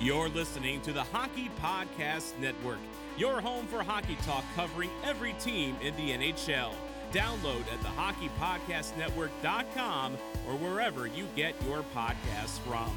You're listening to the Hockey Podcast Network, your home for hockey talk covering every team in the NHL. Download at the thehockeypodcastnetwork.com or wherever you get your podcasts from.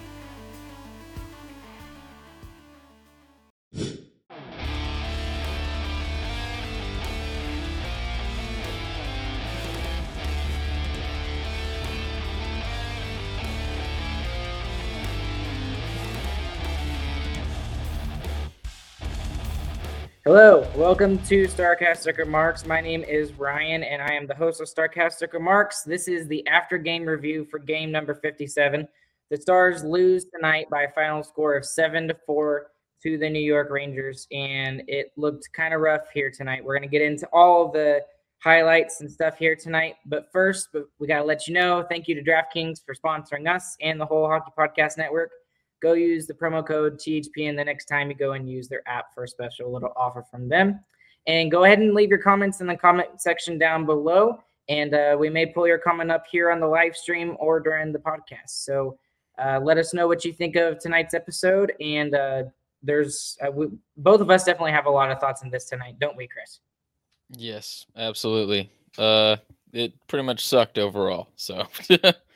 Hello, welcome to Starcast Remarks. My name is Ryan, and I am the host of Starcast Remarks. This is the after game review for game number 57. The Stars lose tonight by a final score of 7 to 4 to the New York Rangers, and it looked kind of rough here tonight. We're going to get into all the highlights and stuff here tonight. But first, we got to let you know thank you to DraftKings for sponsoring us and the whole Hockey Podcast Network go use the promo code THPN the next time you go and use their app for a special little offer from them. And go ahead and leave your comments in the comment section down below. And uh, we may pull your comment up here on the live stream or during the podcast. So uh, let us know what you think of tonight's episode. And uh, there's uh, we, both of us definitely have a lot of thoughts on this tonight, don't we, Chris? Yes, absolutely. Uh, it pretty much sucked overall. So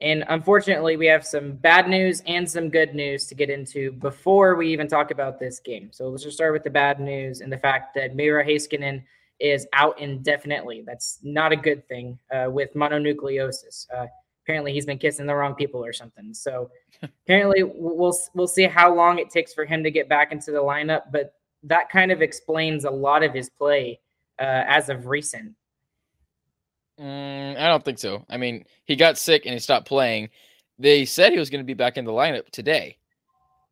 And unfortunately, we have some bad news and some good news to get into before we even talk about this game. So let's just start with the bad news and the fact that Miro Heiskanen is out indefinitely. That's not a good thing uh, with mononucleosis. Uh, apparently, he's been kissing the wrong people or something. So apparently, we'll we'll see how long it takes for him to get back into the lineup. But that kind of explains a lot of his play uh, as of recent. Mm, I don't think so. I mean, he got sick and he stopped playing. They said he was going to be back in the lineup today.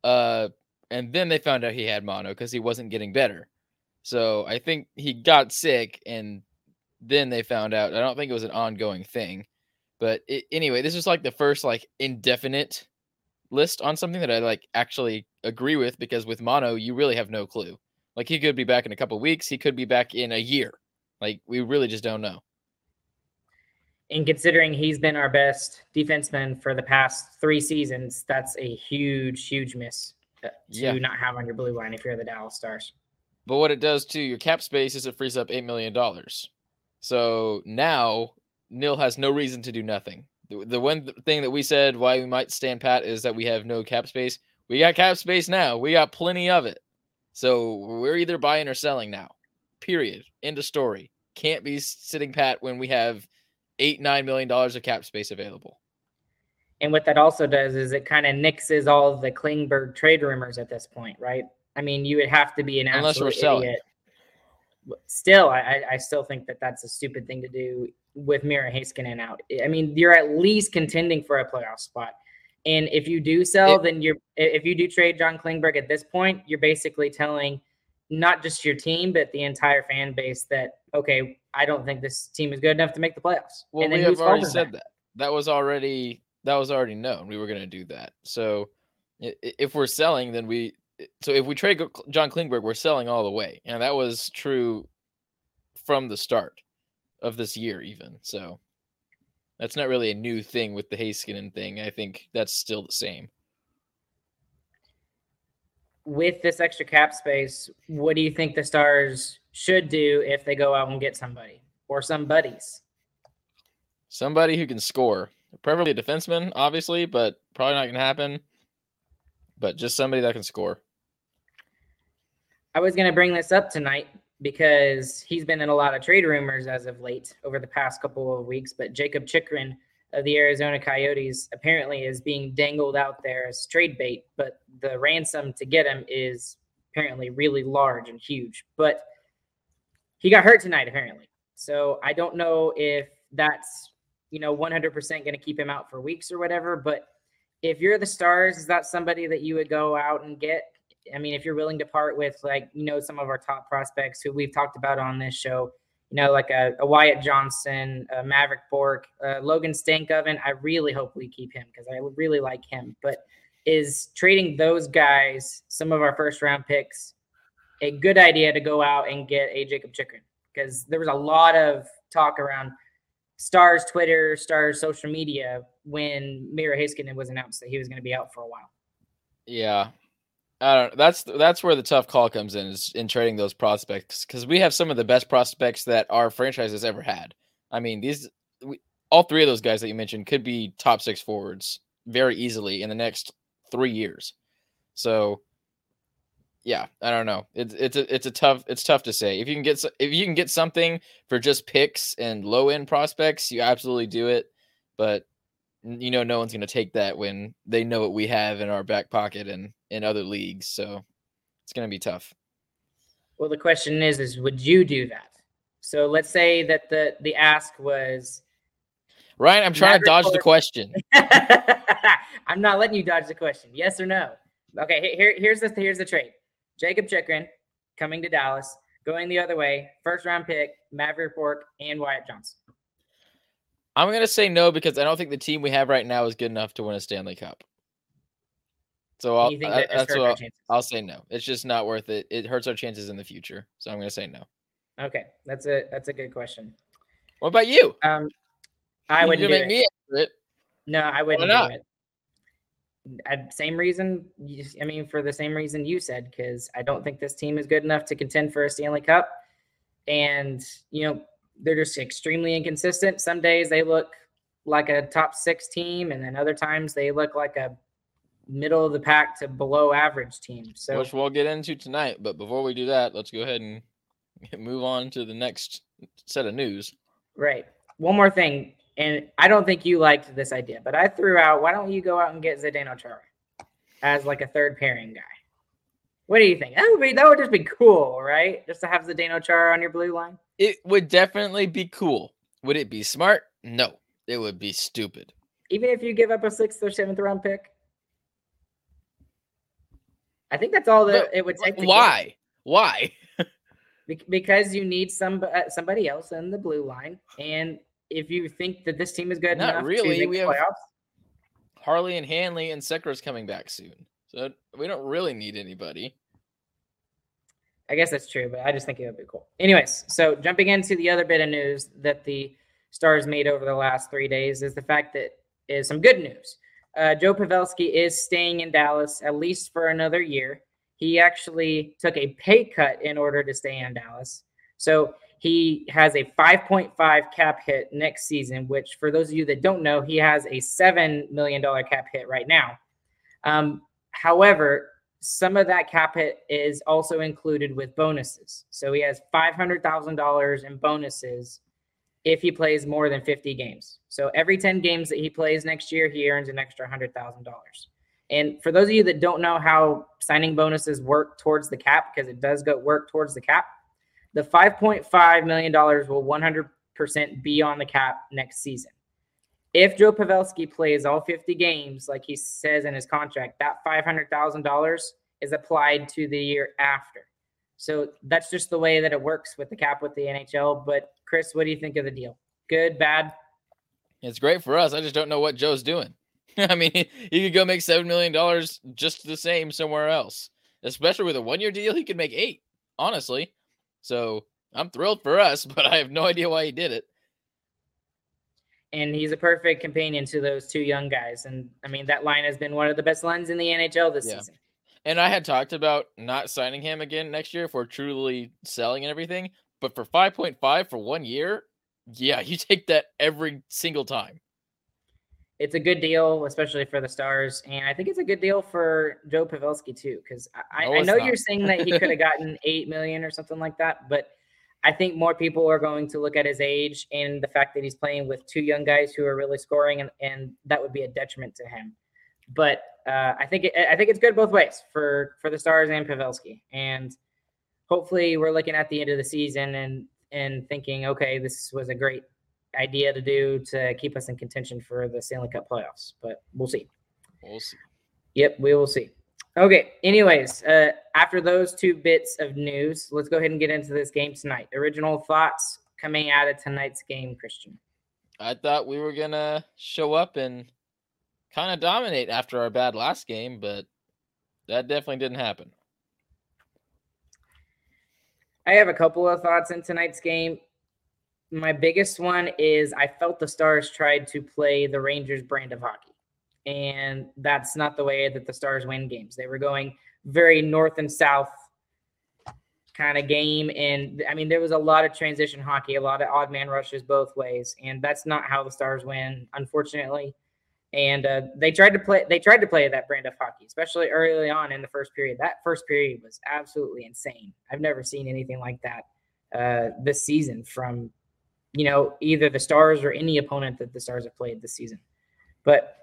Uh, and then they found out he had mono because he wasn't getting better. So I think he got sick and then they found out. I don't think it was an ongoing thing. But it, anyway, this is like the first like indefinite list on something that I like actually agree with because with mono, you really have no clue. Like he could be back in a couple weeks, he could be back in a year. Like we really just don't know and considering he's been our best defenseman for the past three seasons, that's a huge, huge miss uh, to yeah. not have on your blue line if you're the Dallas Stars. But what it does to your cap space is it frees up $8 million. So now Neil has no reason to do nothing. The, the one thing that we said why we might stand pat is that we have no cap space. We got cap space now. We got plenty of it. So we're either buying or selling now. Period. End of story. Can't be sitting pat when we have eight nine million dollars of cap space available. And what that also does is it kind of nixes all the Klingberg trade rumors at this point, right? I mean, you would have to be an Unless absolute idiot. Still, I, I still think that that's a stupid thing to do with Miro Heiskanen out. I mean, you're at least contending for a playoff spot. And if you do sell, it, then you're if you do trade John Klingberg at this point, you're basically telling not just your team, but the entire fan base that okay, I don't think this team is good enough to make the playoffs. Well, we have already said that? that. Was already that was already known. We were going to do that. So if we're selling, then we so if we trade John Klingberg, we're selling all the way, and that was true from the start of this year, even. So that's not really a new thing with the Heiskanen thing. I think that's still the same. With this extra cap space, what do you think the Stars should do if they go out and get somebody or some buddies? Somebody who can score, preferably a defenseman, obviously, but probably not going to happen. But just somebody that can score. I was going to bring this up tonight because he's been in a lot of trade rumors as of late over the past couple of weeks. But Jakob Chychrun of the Arizona Coyotes apparently is being dangled out there as trade bait, but the ransom to get him is apparently really large and huge. But he got hurt tonight, apparently. So I don't know if that's, you know, 100% going to keep him out for weeks or whatever. But if you're the Stars, is that somebody that you would go out and get? I mean, if you're willing to part with like, you know, some of our top prospects who we've talked about on this show, you know, like a, a Wyatt Johnston, a Mavrik Bourque, uh, Logan Stankoven, I really hope we keep him because I would really like him. But is trading those guys, some of our first round picks, a good idea to go out and get a Jakob Chychrun? Because there was a lot of talk around Stars Twitter, Stars social media when Miro Heiskanen was announced that he was going to be out for a while. Yeah, I don't. That's that's where the tough call comes in is in trading those prospects because we have some of the best prospects that our franchise has ever had. I mean, these we, all three of those guys that you mentioned could be top six forwards very easily in the next three years. So, yeah, I don't know. It's it's a it's a tough it's tough to say. If you can get if you can get something for just picks and low end prospects, you absolutely do it. But you know no one's going to take that when they know what we have in our back pocket and in other leagues so it's going to be tough. Well the question is is would you do that? So let's say that the the ask was ryan i'm trying to dodge the question. I'm not letting you dodge the question. Yes or no? Okay here, here's the here's the trade. Jakob Chychrun coming to dallas going the other way first round pick Mavrik Bourque, and wyatt Johnston. I'm gonna say no because I don't think the team we have right now is good enough to win a Stanley Cup. So I'll, that that's what I'll, I'll, say no. It's just not worth it. It hurts our chances in the future. So I'm gonna say no. Okay, that's a that's a good question. What about you? Um, I wouldn't make it. me it. No, I wouldn't do it. I, same reason. I mean, for the same reason you said, because I don't think this team is good enough to contend for a Stanley Cup. And you know, they're just extremely inconsistent. Some days they look like a top six team, and then other times they look like a middle of the pack to below average team. So which we'll get into tonight. But before we do that, let's go ahead and move on to the next set of news. Right. One more thing, and I don't think you liked this idea, but I threw out. Why don't you go out and get Zdeno Chara as like a third pairing guy? What do you think? That would be that would just be cool, right? Just to have Zdeno Chara on your blue line. It would definitely be cool. Would it be smart? No, it would be stupid. Even if you give up a sixth or seventh round pick, I think that's all that but it would take. why? Get. Why? because you need some uh, somebody else in the blue line, and if you think that this team is good Not enough really. to we have playoffs, Harley and Hanley and Sekera's coming back soon. So we don't really need anybody. I guess that's true, but I just think it would be cool. Anyways, so jumping into the other bit of news that the Stars made over the last three days is the fact that is some good news. Uh, Joe Pavelski is staying in Dallas at least for another year. He actually took a pay cut in order to stay in Dallas. So he has a 5.5 cap hit next season, which, for those of you that don't know, he has a $7 million cap hit right now. Um, However, some of that cap hit is also included with bonuses. So he has $500,000 in bonuses if he plays more than 50 games. So every 10 games that he plays next year, he earns an extra $100,000. And for those of you that don't know how signing bonuses work towards the cap, because it does go work towards the cap, the $5.5 million will 100% be on the cap next season if Joe Pavelski plays all 50 games, like he says in his contract, that $500,000 is applied to the year after. So that's just the way that it works with the cap with the NHL. But Chris, what do you think of the deal? Good, bad? It's great for us. I just don't know what Joe's doing. I mean, he, could go make $7 million just the same somewhere else. especially with a one year deal, he could make eight, honestly. So I'm thrilled for us, but I have no idea why he did it. And he's a perfect companion to those two young guys. And I mean, that line has been one of the best lines in the NHL this yeah. season. And I had talked about not signing him again next year for truly selling and everything. But for 5.5 for one year, yeah, you take that every single time. It's a good deal, especially for the Stars, and I think it's a good deal for Joe Pavelski too. Because I, no, I, know not. you're saying that he could have gotten eight million or something like that, but I think more people are going to look at his age and the fact that he's playing with two young guys who are really scoring, and, and that would be a detriment to him. But uh, I think it, I think it's good both ways for for the Stars and Pavelski, and hopefully we're looking at the end of the season and and thinking, okay, this was a great idea to do to keep us in contention for the Stanley Cup playoffs. But we'll see. We'll see. Yep, we will see. Okay. Anyways, uh, after those two bits of news, let's go ahead and get into this game tonight. Original thoughts coming out of tonight's game, Christian. I thought we were gonna show up and kind of dominate after our bad last game, but that definitely didn't happen. I have a couple of thoughts in tonight's game. My biggest one is I felt the Stars tried to play the Rangers brand of hockey. And that's not the way that the Stars win games. They were going very north and south kind of game. And I mean, there was a lot of transition hockey, a lot of odd man rushes both ways. And that's not how the Stars win, unfortunately. And uh, they tried to play. They tried to play that brand of hockey, especially early on in the first period. That first period was absolutely insane. I've never seen anything like that uh, this season from, you know, either the Stars or any opponent that the Stars have played this season. But,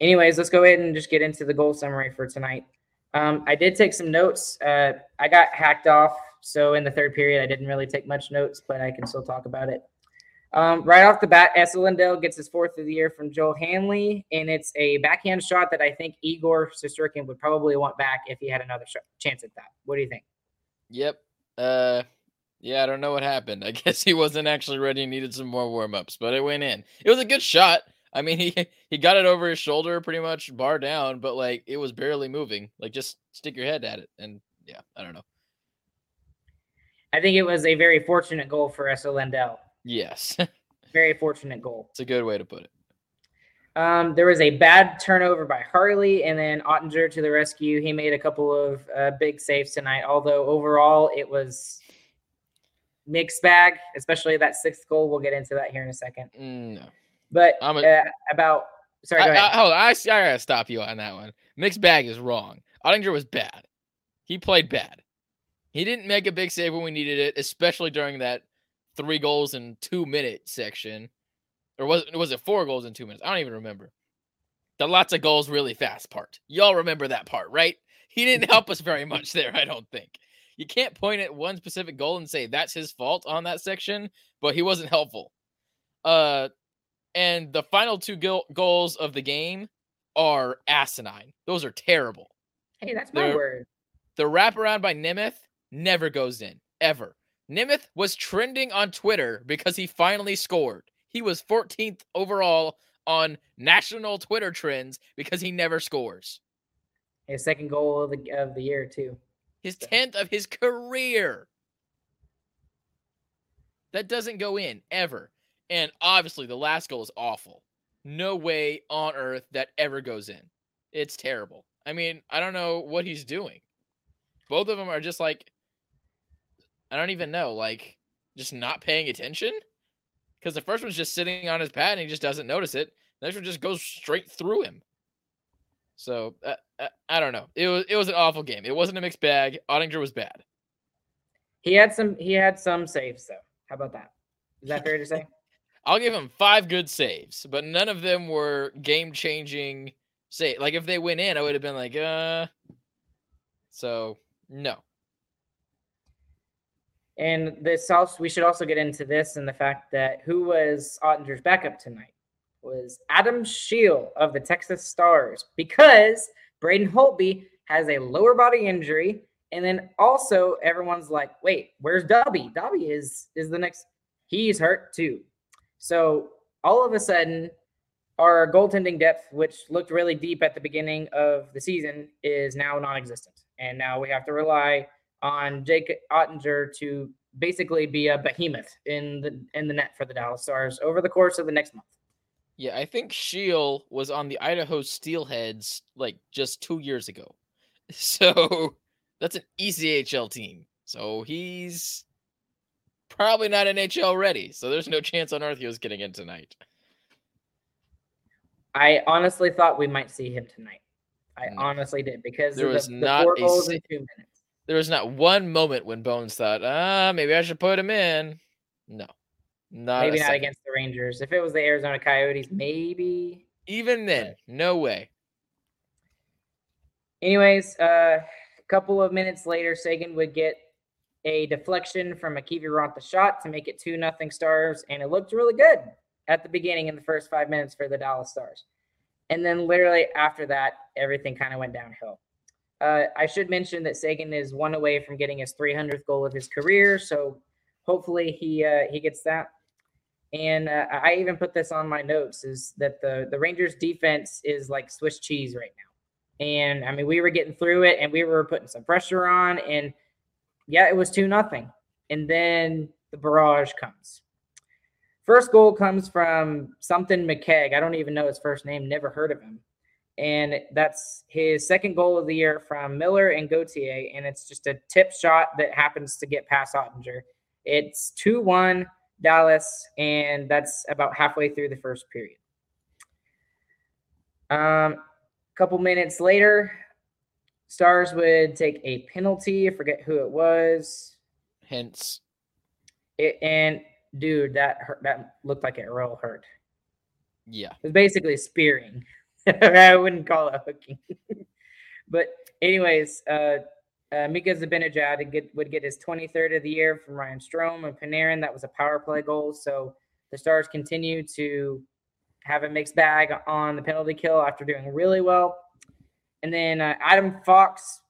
anyways, let's go ahead and just get into the goal summary for tonight. Um, I did take some notes. Uh, I got hacked off, so in the third period, I didn't really take much notes, but I can still talk about it. Um, right off the bat, Esa Lindell gets his fourth of the year from Joel Hanley, and it's a backhand shot that I think Igor Shesterkin would probably want back if he had another sh- chance at that. What do you think? Yep. Uh, yeah, I don't know what happened. I guess he wasn't actually ready and needed some more warm ups, but it went in. It was a good shot. I mean, he he got it over his shoulder, pretty much bar down, but like it was barely moving. Like just stick your head at it, and yeah, I don't know. I think it was a very fortunate goal for Esa Lindell. Yes. Very fortunate goal. It's a good way to put it. Um, there was a bad turnover by Harley, and then Oettinger to the rescue. He made a couple of uh, big saves tonight, although overall it was mixed bag, especially that sixth goal. We'll get into that here in a second. Mm, no. But a, uh, about sorry, go I, ahead. I, hold on, I, I gotta stop you on that one. Mixed bag is wrong. Oettinger was bad. He played bad. He didn't make a big save when we needed it, especially during that three goals in two minute section, or was was it four goals in two minutes? I don't even remember. The lots of goals really fast part. Y'all remember that part, right? He didn't help us very much there, I don't think. You can't point at one specific goal and say that's his fault on that section, but he wasn't helpful. Uh, and the final two go- goals of the game are asinine. Those are terrible. Hey, that's my the, word. The wraparound by Nemeth never goes in ever. Nemeth was trending on Twitter because he finally scored. He was 14th overall on national Twitter trends because he never scores. His second goal of the of the year too. His 10th of his career. That doesn't go in ever. And obviously the last goal is awful. No way on earth that ever goes in. It's terrible. I mean, I don't know what he's doing. Both of them are just like I don't even know, like just not paying attention. Because the first one's just sitting on his pad and he just doesn't notice it. The next one just goes straight through him. So uh, uh, I don't know. It was it was an awful game. It wasn't a mixed bag. Oettinger was bad. He had some he had some saves though. How about that? Is that fair to say? I'll give him five good saves, but none of them were game changing. Say like if they went in, I would have been like, uh. So no, and this also, we should also get into this and the fact that who was Oettinger's backup tonight was Adam Scheel of the Texas Stars because Braden Holtby has a lower body injury. And then also everyone's like, wait, where's Dobby? Dobby is is the next he's hurt too. So all of a sudden, our goaltending depth, which looked really deep at the beginning of the season, is now non-existent. and now we have to rely on Jake Oettinger to basically be a behemoth in the in the net for the Dallas Stars over the course of the next month. Yeah, I think Scheel was on the Idaho Steelheads like just two years ago. So that's an ECHL team. So he's probably not NHL ready. So there's no chance on earth he was getting in tonight. I honestly thought we might see him tonight. I Mm. honestly did because There was the, not four a goals si- in two minutes. There was not one moment when Bones thought, ah, maybe I should put him in. No, not Maybe not second. against the Rangers. If it was the Arizona Coyotes, maybe. Even then, no way. Anyways, uh, a couple of minutes later, Seguin would get a deflection from a Kiviranta shot to make it two nothing Stars, and it looked really good at the beginning in the first five minutes for the Dallas Stars. And then literally after that, everything kind of went downhill. Uh, I should mention that Seguin is one away from getting his 300th goal of his career, so hopefully he uh, he gets that. And uh, I even put this on my notes: is that the the Rangers defense is like Swiss cheese right now. And I mean, we were getting through it, and we were putting some pressure on, and yeah, it was two nothing. And then the barrage comes. First goal comes from something McKegg. I don't even know his first name. Never heard of him and that's his second goal of the year from Miller and Gauthier, and it's just a tip shot that happens to get past Oettinger. It's 2 1 Dallas, and that's about halfway through the first period. Um, a couple minutes later, Stars would take a penalty. I forget who it was. Hence, It, and dude, that hurt, that looked like it real hurt. yeah. It was basically spearing. I wouldn't call it hooking. but anyways, uh, uh, Mika Zibanejad would get, would get his 23rd of the year from Ryan Strome and Panarin. That was a power play goal. So the Stars continue to have a mixed bag on the penalty kill after doing really well. And then uh, Adam Fox,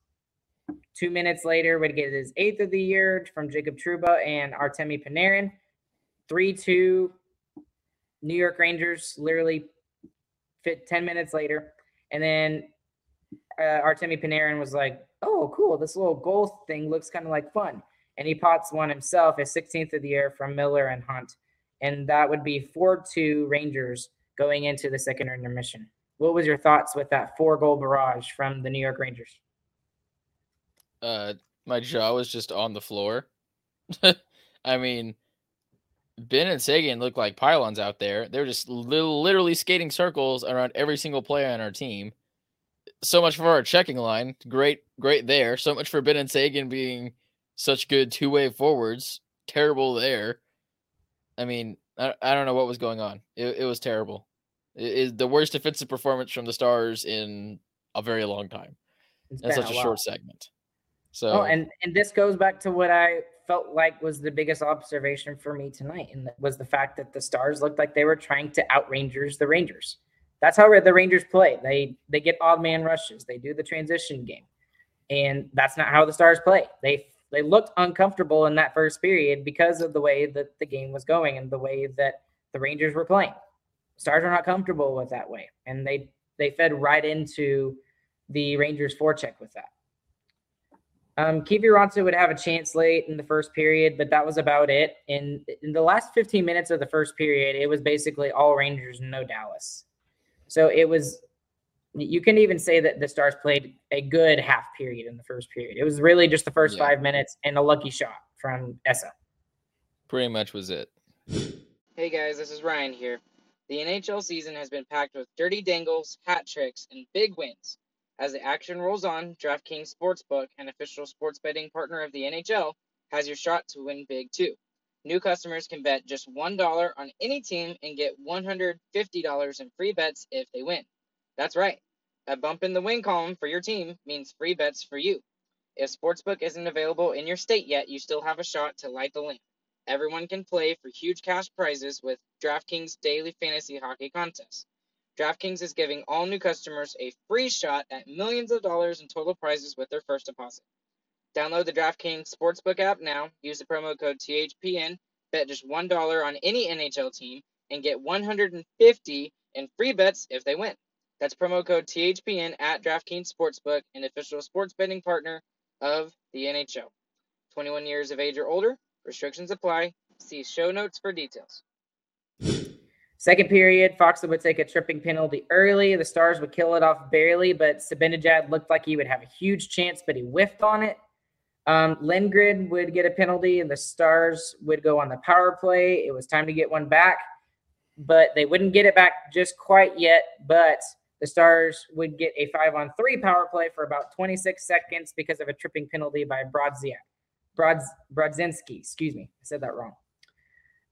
two minutes later, would get his eighth of the year from Jacob Trouba and Artemi Panarin. 3 2 New York Rangers literally fit 10 minutes later. And then uh, Artemi Panarin was like, oh, cool. This little goal thing looks kind of like fun. And he pots one himself, his 16th of the year from Miller and Hunt. And that would be 4 2 Rangers going into the second intermission. What was your thoughts with that four goal barrage from the New York Rangers? Uh, my jaw was just on the floor. I mean, Benn and Seguin look like pylons out there. They're just li- literally skating circles around every single player on our team. So much for our checking line. Great, great there. So much for Benn and Seguin being such good two way forwards. Terrible there. I mean, I, I don't know what was going on. It, it was terrible. It is the worst defensive performance from the Stars in a very long time. It's in such a while. short segment. Oh, so Oh, and and this goes back to what I felt like was the biggest observation for me tonight, and was the fact that the Stars looked like they were trying to out Rangers the Rangers. That's how the Rangers play. They they get odd man rushes. They do the transition game, and that's not how the Stars play. They they looked uncomfortable in that first period because of the way that the game was going and the way that the Rangers were playing. Stars are not comfortable with that way, and they they fed right into the Rangers forecheck with that. Um, Kiviranta would have a chance late in the first period, but that was about it. In in the last 15 minutes of the first period, it was basically all Rangers, no Dallas. So it was you can even say that the Stars played a good half period in the first period. It was really just the first Yeah. five minutes and a lucky shot from Esa. pretty much was it. Hey guys, this is Ryan here. The NHL season has been packed with dirty dangles, hat tricks, and big wins. As the action rolls on, DraftKings Sportsbook, an official sports betting partner of the NHL, has your shot to win big too. New customers can bet just $1 on any team and get $150 in free bets if they win. That's right. A bump in the win column for your team means free bets for you. If Sportsbook isn't available in your state yet, you still have a shot to light the lamp. Everyone can play for huge cash prizes with DraftKings Daily Fantasy Hockey Contest. DraftKings is giving all new customers a free shot at millions of dollars in total prizes with their first deposit. Download the DraftKings Sportsbook app now, use the promo code THPN, bet just $1 on any NHL team, and get 150 in free bets if they win. That's promo code THPN at DraftKings Sportsbook, an official sports betting partner of the NHL. 21 years of age or older. Restrictions apply. See show notes for details. Second period, Foxwood would take a tripping penalty early. The Stars would kill it off barely, but Zibanejad looked like he would have a huge chance, but he whiffed on it. Um, Lindgren would get a penalty, and the Stars would go on the power play. It was time to get one back, but they wouldn't get it back just quite yet. But the Stars would get a five on three power play for about 26 seconds because of a tripping penalty by Brodziak. Brodz, Brodzinski, excuse me, I said that wrong.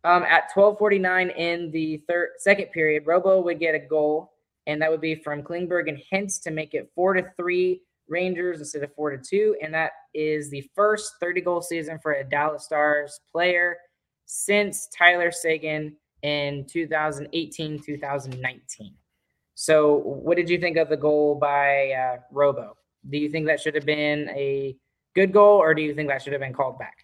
Um, at 12:49 in the third second period, Robo would get a goal, and that would be from Klingberg and Hintz to make it four to three Rangers instead of four to two, and that is the first 30 goal season for a Dallas Stars player since Tyler Seguin in 2018-2019. So, what did you think of the goal by uh, Robo? Do you think that should have been a good goal, or do you think that should have been called back?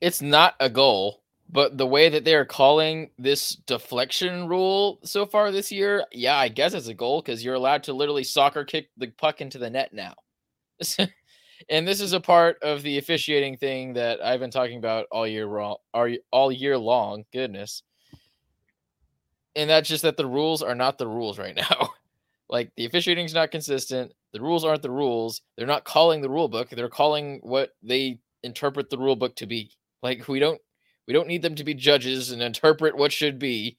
It's not a goal, but the way that they are calling this deflection rule so far this year, yeah, I guess it's a goal because you're allowed to literally soccer kick the puck into the net now. and this is a part of the officiating thing that I've been talking about all year long, all year long. Goodness, and that's just that the rules are not the rules right now. like the officiating is not consistent. The rules aren't the rules. They're not calling the rule book. They're calling what they interpret the rule book to be. Like we don't we don't need them to be judges and interpret what should be.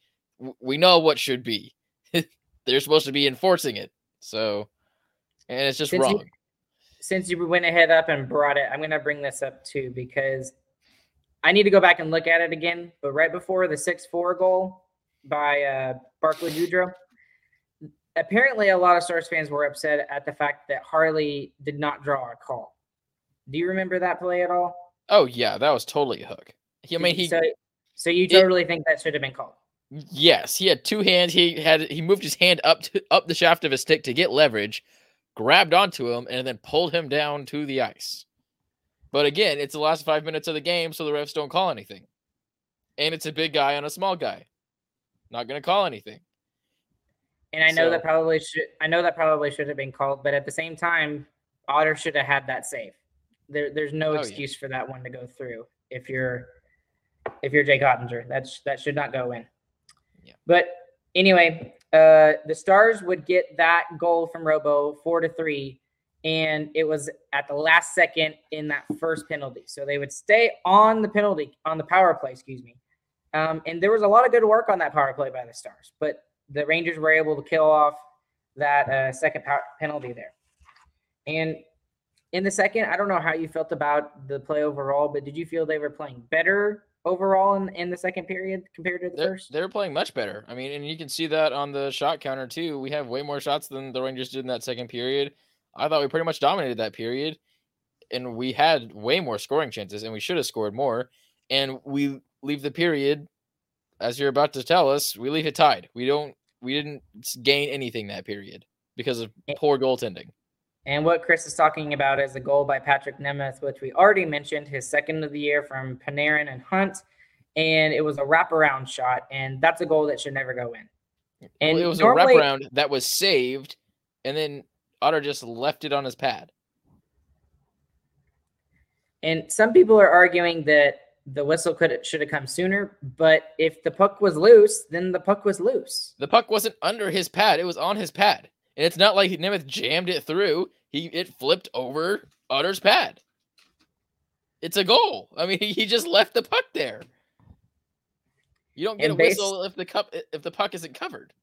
We know what should be. They're supposed to be enforcing it. So and it's just since wrong. You, since you went ahead up and brought it, I'm going to bring this up too because I need to go back and look at it again. But right before the 6 4 goal by uh, Barclay Goodrow, apparently a lot of Stars fans were upset at the fact that Harley did not draw a call. Do you remember that play at all? Oh yeah, that was totally a hook. He, I mean, he. So, so you totally it, think that should have been called? Yes, he had two hands. He had he moved his hand up to up the shaft of his stick to get leverage, grabbed onto him, and then pulled him down to the ice. But again, it's the last five minutes of the game, so the refs don't call anything. And it's a big guy on a small guy. Not going to call anything. And I know so, that probably should I know that probably should have been called, but at the same time, Otter should have had that save. There, there's no oh, excuse yeah. for that one to go through if you're if you're Jake Oettinger. That's that should not go in. Yeah. But anyway, uh, the Stars would get that goal from Robo four to three, and it was at the last second in that first penalty. So they would stay on the penalty on the power play. Excuse me. Um, and there was a lot of good work on that power play by the Stars, but the Rangers were able to kill off that uh, second power penalty there. And in the second, I don't know how you felt about the play overall, but did you feel they were playing better overall in, in the second period compared to the they're, first? They're playing much better. I mean, and you can see that on the shot counter too. We have way more shots than the Rangers did in that second period. I thought we pretty much dominated that period, and we had way more scoring chances, and we should have scored more. And we leave the period, as you're about to tell us, we leave it tied. We don't we didn't gain anything that period because of poor goaltending. And what Chris is talking about is a goal by Patrik Nemeth, which we already mentioned, his second of the year from Panarin and Hunt. And it was a wraparound shot, and that's a goal that should never go in. And well, it was normally, a wraparound that was saved, and then Otter just left it on his pad. And some people are arguing that the whistle could should have come sooner. But if the puck was loose, then the puck was loose. The puck wasn't under his pad; it was on his pad, and it's not like Nemeth jammed it through. He it flipped over Otter's pad. It's a goal. I mean, he just left the puck there. You don't get and a based, whistle if the cup if the puck isn't covered.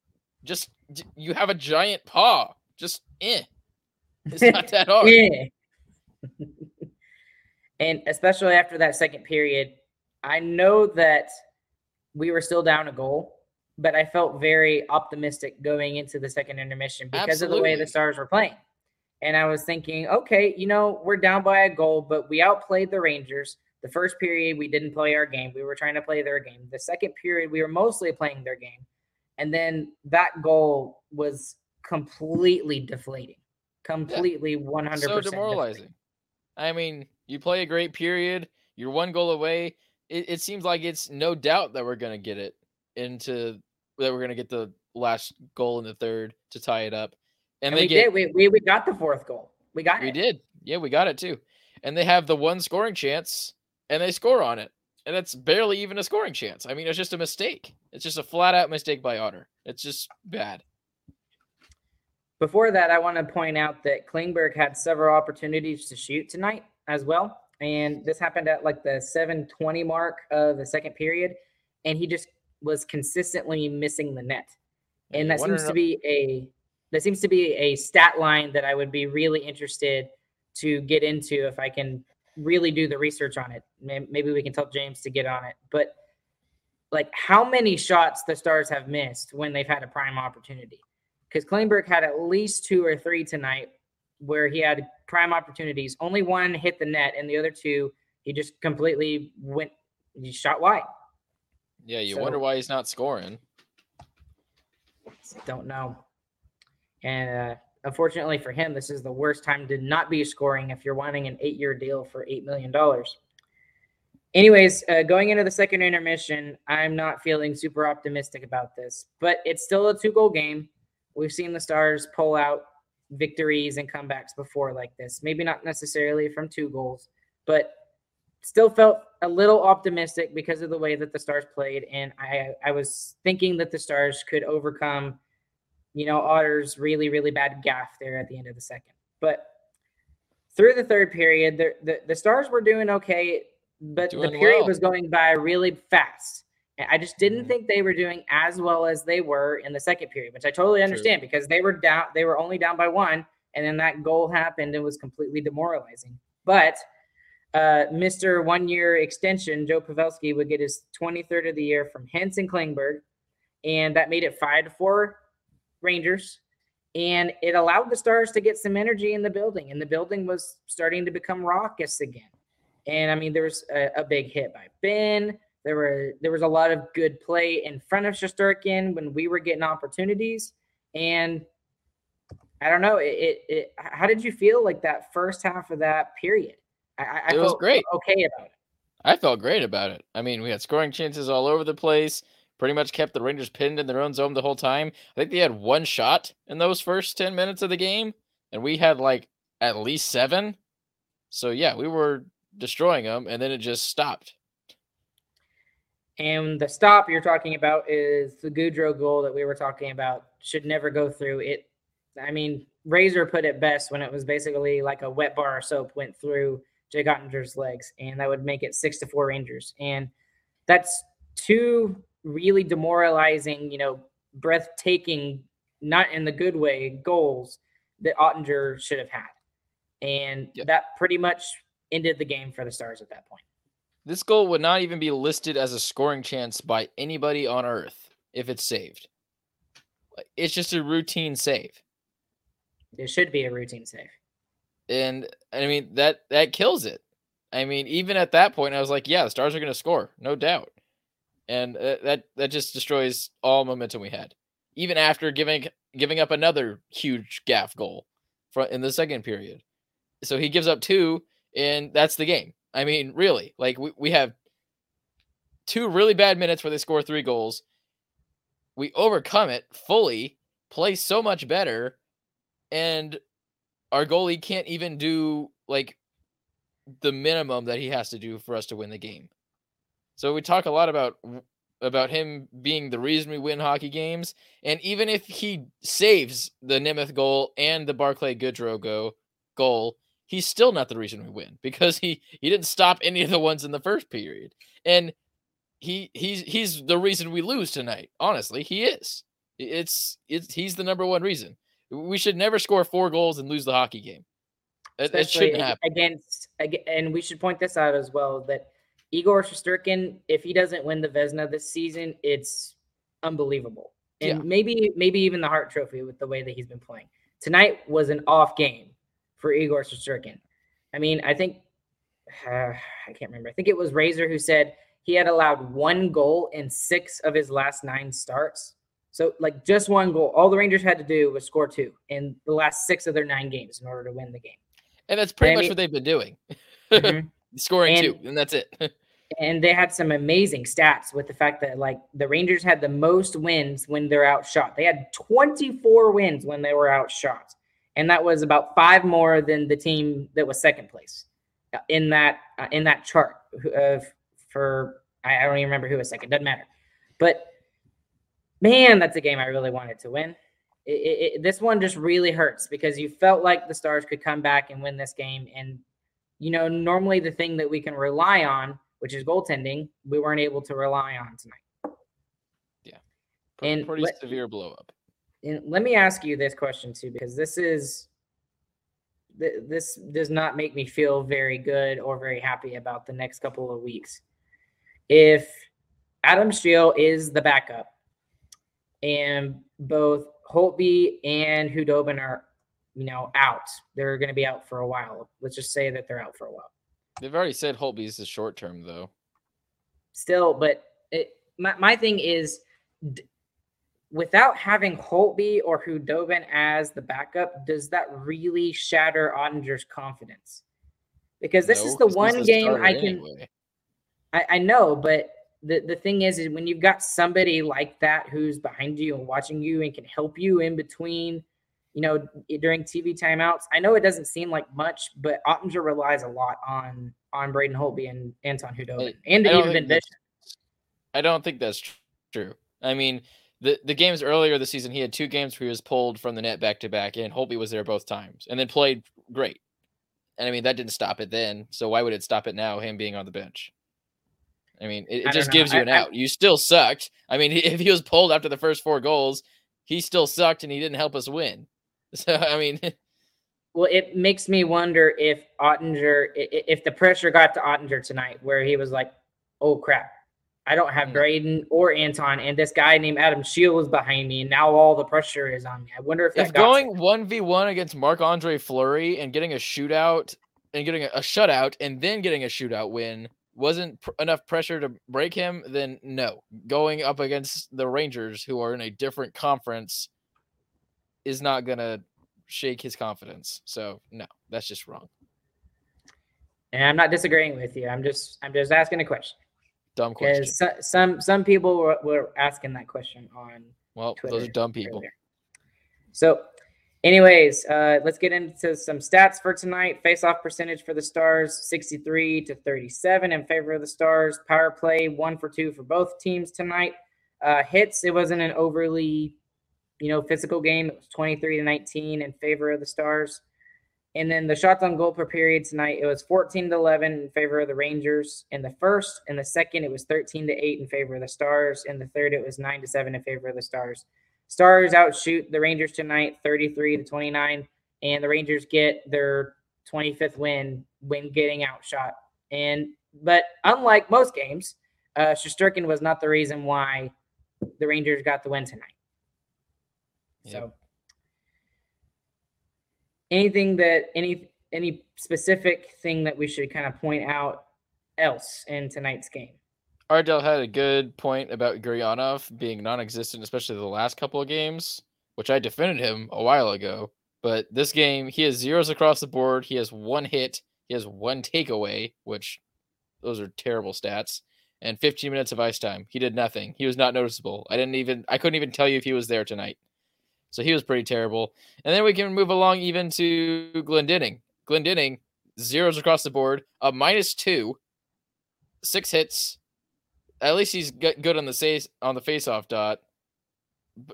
Just you have a giant paw. Just eh. It's not that hard. yeah. And especially after that second period, I know that we were still down a goal, but I felt very optimistic going into the second intermission because Absolutely. of the way the Stars were playing. And I was thinking, okay, you know, we're down by a goal, but we outplayed the Rangers. The first period, we didn't play our game. We were trying to play their game. The second period, we were mostly playing their game. And then that goal was completely deflating, completely yeah. 100% so demoralizing. Deflating. I mean, you play a great period. You're one goal away. It, it seems like it's no doubt that we're going to get it into that we're going to get the last goal in the third to tie it up. And, and we get, did. We, we we got the fourth goal. We got we it. We did. Yeah, we got it too. And they have the one scoring chance, and they score on it, and it's barely even a scoring chance. I mean, it's just a mistake. It's just a flat out mistake by Otter. It's just bad. Before that, I want to point out that Klingberg had several opportunities to shoot tonight as well. And this happened at like the 720 mark of the second period. And he just was consistently missing the net. And that seems to be a that seems to be a stat line that I would be really interested to get into if I can really do the research on it. Maybe we can tell James to get on it. But like how many shots the Stars have missed when they've had a prime opportunity? Because Klingberg had at least two or three tonight where he had prime opportunities. Only one hit the net, and the other two he just completely went. He shot wide. Yeah, you so, wonder why he's not scoring. Don't know. And uh, unfortunately for him, this is the worst time to not be scoring if you're wanting an eight-year deal for eight million dollars. Anyways, uh, going into the second intermission, I'm not feeling super optimistic about this, but it's still a two-goal game. We've seen the Stars pull out victories and comebacks before like this. Maybe not necessarily from two goals, but still felt a little optimistic because of the way that the Stars played. And I, I was thinking that the Stars could overcome, you know, Otter's really, really bad gaff there at the end of the second. But through the third period, the, the, the Stars were doing okay, but doing the period well. was going by really fast. I just didn't mm-hmm. think they were doing as well as they were in the second period, which I totally understand True. because they were down, they were only down by one, and then that goal happened and was completely demoralizing. But uh, Mr. One Year Extension, Joe Pavelski, would get his 23rd of the year from Henson Klingberg, and that made it five to four Rangers. And it allowed the Stars to get some energy in the building, and the building was starting to become raucous again. And I mean, there was a, a big hit by Benn. There were there was a lot of good play in front of Shesterkin when we were getting opportunities, and I don't know. It, it, it how did you feel like that first half of that period? I, I it was great. Okay about it. I felt great about it. I mean, we had scoring chances all over the place. Pretty much kept the Rangers pinned in their own zone the whole time. I think they had one shot in those first ten minutes of the game, and we had like at least seven. So yeah, we were destroying them, and then it just stopped. And the stop you're talking about is the Goodrow goal that we were talking about. Should never go through it. I mean, Razor put it best when it was basically like a wet bar of soap went through Jake Oettinger's legs, and that would make it six to four Rangers. And that's two really demoralizing, you know, breathtaking, not in the good way, goals that Oettinger should have had. And yep. that pretty much ended the game for the Stars at that point. This goal would not even be listed as a scoring chance by anybody on earth if it's saved. It's just a routine save. It should be a routine save. And I mean that that kills it. I mean, even at that point, I was like, "Yeah, the Stars are going to score, no doubt." And uh, that that just destroys all momentum we had. Even after giving giving up another huge gaff goal in the second period, so he gives up two, and that's the game. I mean, really, like we, we have two really bad minutes where they score three goals. We overcome it fully, play so much better, and our goalie can't even do like the minimum that he has to do for us to win the game. So we talk a lot about about him being the reason we win hockey games, and even if he saves the Nemeth goal and the Barclay Goodrow go goal, he's still not the reason we win because he he didn't stop any of the ones in the first period. And he he's he's the reason we lose tonight. Honestly, he is. It's it's he's the number one reason. We should never score four goals and lose the hockey game. It shouldn't happen. Against and we should point this out as well that Igor Shesterkin, if he doesn't win the Vezina this season, it's unbelievable. And yeah. maybe maybe even the Hart Trophy with the way that he's been playing. Tonight was an off game for Igor Shesterkin. I mean, I think uh, I can't remember. I think it was Razor who said he had allowed one goal in six of his last nine starts. So, like, just one goal. All the Rangers had to do was score two in the last six of their nine games in order to win the game. And that's pretty and much I mean, what they've been doing. Mm-hmm. Scoring and, two, and that's it. and they had some amazing stats with the fact that like the Rangers had the most wins when they're outshot. They had 24 wins when they were outshot, and that was about five more than the team that was second place uh, in that uh, in that chart of for I, I don't even remember who was second. Doesn't matter, but man, that's a game I really wanted to win. It, it, this one just really hurts because you felt like the Stars could come back and win this game, and you know normally the thing that we can rely on which is goaltending, we weren't able to rely on tonight. Yeah. Pretty, and pretty let, severe blow up. And let me ask you this question too, because this is this does not make me feel very good or very happy about the next couple of weeks. If Adam Scheel is the backup and both Holtby and Khudobin are, you know, out, they're going to be out for a while. Let's just say that they're out for a while. They've already said Holtby's the short term though. Still, but it, my my thing is, d- without having Holtby or Khudobin as the backup, does that really shatter Oettinger's confidence? Because this no, is the one game I can. Anyway. I, I know, but the, the thing is, is when you've got somebody like that who's behind you and watching you and can help you in between you know, during TV timeouts. I know it doesn't seem like much, but Oettinger relies a lot on on Braden Holtby and Anton Khudobin and even Bishop. I don't think that's true. I mean, the the games earlier this season, he had two games where he was pulled from the net back to back, and Holtby was there both times, and then played great. And I mean, that didn't stop it then. So why would it stop it now? Him being on the bench. I mean, it, it just gives you an I, out. I, you still sucked. I mean, if he was pulled after the first four goals, he still sucked, and he didn't help us win. So I mean, well, it makes me wonder if Oettinger, if the pressure got to Oettinger tonight, where he was like, "Oh crap, I don't have Braden hmm. or Anton, and this guy named Adam Scheel is behind me, and now all the pressure is on me." I wonder if if going one v one against Marc Andre Fleury and getting a shootout and getting a, a shutout and then getting a shootout win wasn't pr- enough pressure to break him, then no. Going up against the Rangers, who are in a different conference is not gonna shake his confidence. So no, that's just wrong. And I'm not disagreeing with you. I'm just I'm just asking a question. Dumb question. So, some some people were, were asking that question on. Well, Twitter those are dumb people. Earlier. So, anyways, uh, let's get into some stats for tonight. Face-off percentage for the Stars: 63 to 37 in favor of the Stars. Power play: one for two for both teams tonight. Uh, hits: it wasn't an overly you know, physical game. It was 23 to 19 in favor of the Stars. And then the shots on goal per period tonight, it was 14 to 11 in favor of the Rangers in the first. In the second, it was 13 to 8 in favor of the Stars. In the third, it was 9 to 7 in favor of the Stars. Stars outshoot the Rangers tonight 33 to 29. And the Rangers get their 25th win when getting outshot. And but unlike most games, uh Shesterkin was not the reason why the Rangers got the win tonight. So anything that any any specific thing that we should kind of point out else in tonight's game? Ardell had a good point about Gurianov being non-existent, especially the last couple of games, which I defended him a while ago. But this game, he has zeros across the board. He has one hit. He has one takeaway, which those are terrible stats. And 15 minutes of ice time. He did nothing. He was not noticeable. I didn't even. I couldn't even tell you if he was there tonight. So he was pretty terrible. And then we can move along even to Glendening. Glendening, zeros across the board, a minus two, six hits. At least he's good on the face on the face-off dot,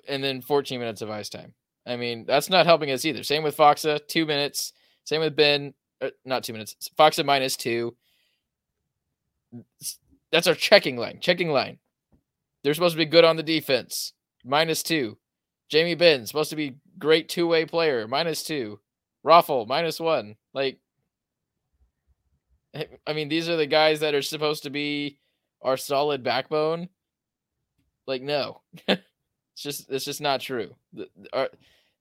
and then 14 minutes of ice time. I mean, that's not helping us either. Same with Faksa, two minutes. Same with Benn, uh, not two minutes. Faksa minus two. That's our checking line. Checking line. They're supposed to be good on the defense. Minus two. Jamie Benn, supposed to be great two way player, minus two. Raffl, minus one. Like, eh, I mean, these are the guys that are supposed to be our solid backbone. Like, no, it's just it's just not true. The, our,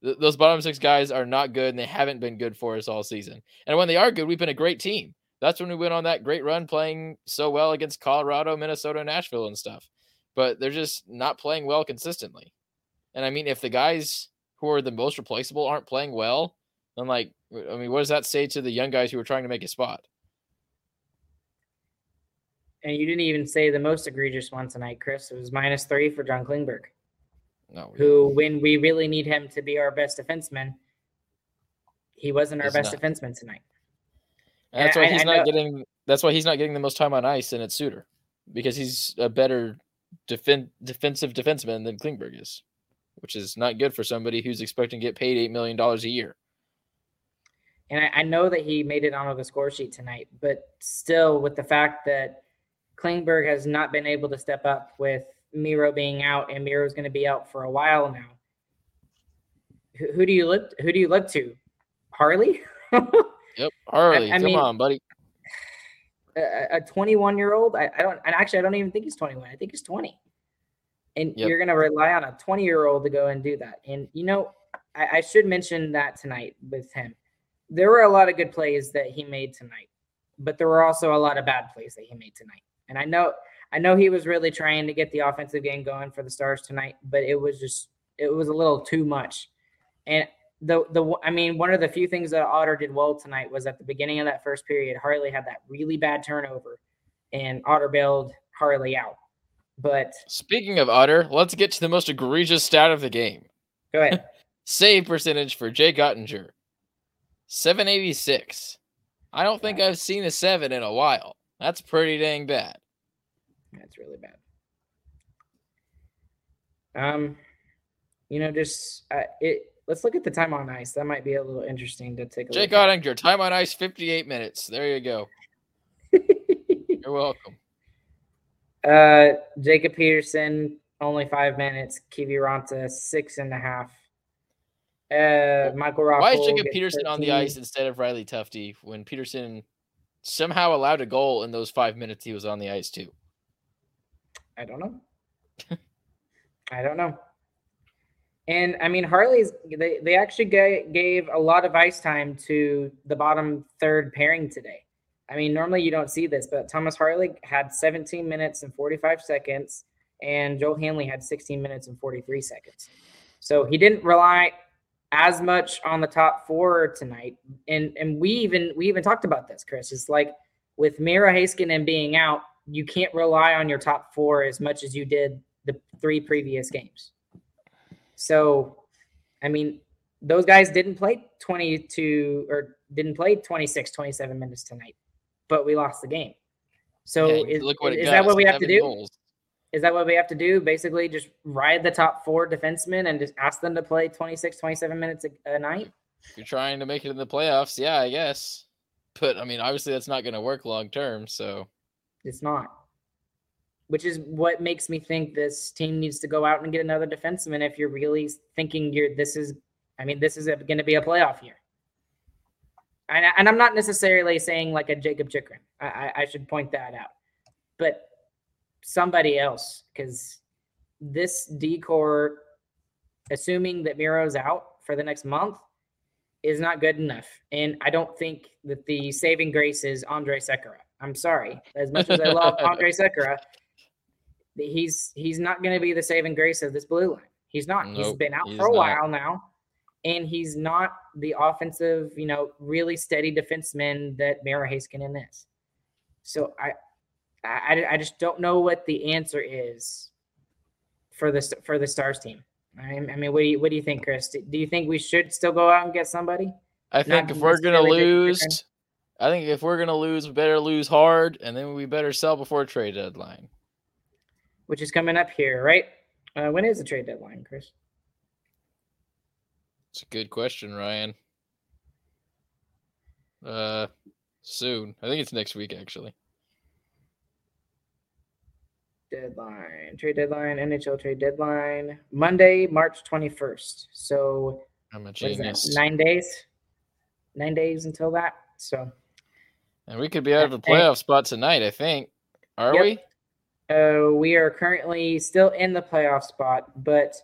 the, those bottom six guys are not good, and they haven't been good for us all season. And when they are good, we've been a great team. That's when we went on that great run, playing so well against Colorado, Minnesota, Nashville, and stuff. But they're just not playing well consistently. And I mean, if the guys who are the most replaceable aren't playing well, then like, I mean, what does that say to the young guys who are trying to make a spot? And you didn't even say the most egregious one tonight, Chris. It was minus three for John Klingberg, No, who, when we really need him to be our best defenseman, he wasn't our He's best not. defenseman tonight. And that's I- why I- he's I not know- getting. That's why he's not getting the most time on ice, and it's Suter, because he's a better defen- defensive defenseman than Klingberg is, which is not good for somebody who's expecting to get paid eight million dollars a year. And I, I know that he made it onto the score sheet tonight, but still, with the fact that Klingberg has not been able to step up with Miro being out, and Miro's going to be out for a while now. Who, who do you look? Who do you look to? Harley, Yep, Harley, I come mean- on, buddy. a 21 year old. I, I don't. And actually, I don't even think he's 21. I think he's 20. And Yep. you're going to rely on a 20 year old to go and do that. And you know, I, I should mention that tonight with him. There were a lot of good plays that he made tonight, but there were also a lot of bad plays that he made tonight. And I know, I know he was really trying to get the offensive game going for the Stars tonight, but it was just, it was a little too much. And the the I mean, one of the few things that Otter did well tonight was at the beginning of that first period, Harley had that really bad turnover, and Otter bailed Harley out. But Speaking of Otter, let's get to the most egregious stat of the game. go ahead. Save percentage for Jake Oettinger, seven eighty six. I don't think I've seen a seven in a while. That's pretty dang bad. That's really bad. Um, you know, just uh, it. Let's look at the time on ice. That might be a little interesting to take a Jay look. Gottinger, time on ice, fifty eight minutes. There you go. You're welcome. Uh, Jacob Peterson only five minutes. Kiviranta six and a half. Uh, Michael Rock. Why is Jacob Peterson on the ice instead of Riley Tufte when Peterson somehow allowed a goal in those five minutes he was on the ice too? I don't know. I don't know. And I mean, Harley's they, they actually ga- gave a lot of ice time to the bottom third pairing today. I mean, normally you don't see this, but Thomas Harley had 17 minutes and 45 seconds, and Joel Hanley had 16 minutes and 43 seconds. So he didn't rely as much on the top four tonight. And and we even we even talked about this, Chris. It's like with Miro Heiskanen being out, you can't rely on your top four as much as you did the three previous games. So, I mean, those guys didn't play 22 or didn't play 26, 27 minutes tonight, but we lost the game. So, Yeah, is, look what it is got that what we have to do? goals. Is that what we have to do? Basically, just ride the top four defensemen and just ask them to play 26, 27 minutes a, a night? If you're trying to make it in the playoffs, yeah, I guess. But I mean, obviously that's not going to work long term. So It's not. Which is what makes me think this team needs to go out and get another defenseman if you're really thinking you're this is I mean this is going to be a playoff year. And, I- and I'm not necessarily saying like a Jakob Chychrun. I, I, I should point that out. But somebody else because this decor, assuming that Miro's out for the next month, is not good enough. And I don't think that the saving grace is Andre Sekera. I'm sorry. As much as I love Andre Sekera, he's he's not going to be the saving grace of this blue line. He's not. He's been out he's for a not. while now, and he's not the offensive, you know, really steady defenseman that Miro Heiskanen is. So I, I, I just don't know what the answer is for the for the Stars team. I, I mean, what do you what do you think, Chris? Do you think we should still go out and get somebody? I think if we're going to lose, I think if we're going to lose, we better lose hard, and then we better sell before trade deadline. which is coming up here, right? Uh, when is the trade deadline, Chris? It's a good question, Ryan. Uh, soon. I think it's next week, actually. Deadline, trade deadline, NHL trade deadline, Monday, March 21st. So, I'm a what is that? genius. Nine days? Nine days until that. So, And we could be out of a Hey. playoff spot tonight, I think. Are Yep. we? uh, we are currently still in the playoff spot, but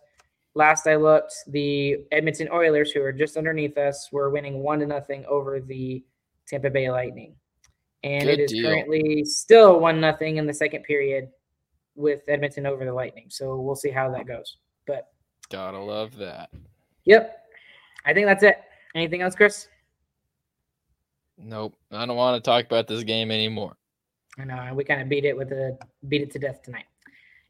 last I looked, the Edmonton Oilers, who are just underneath us, were winning one to nothing over the Tampa Bay Lightning, and Good it is deal. currently still one nothing in the second period with Edmonton over the Lightning. So we'll see how that goes. But Gotta love that. yep, I think that's it. Anything else, Chris? Nope. I don't want to talk about this game anymore. I know we kind of beat it with a beat it to death tonight.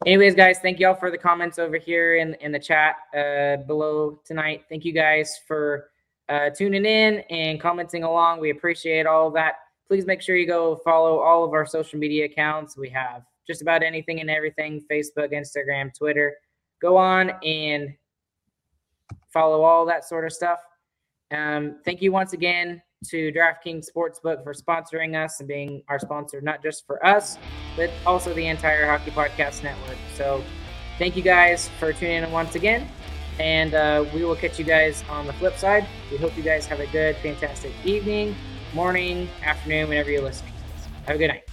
Anyways, guys, thank you all for the comments over here in in the chat uh, below tonight. Thank you guys for uh, tuning in and commenting along. We appreciate all of that. Please make sure you go follow all of our social media accounts. We have just about anything and everything: Facebook, Instagram, Twitter. Go on and follow all that sort of stuff. Um, thank you once again to DraftKings Sportsbook for sponsoring us and being our sponsor, not just for us, but also the entire Hockey Podcast Network. So thank you guys for tuning in once again. And uh, we will catch you guys on the flip side. We hope you guys have a good, fantastic evening, morning, afternoon, whenever you're listening. Have a good night.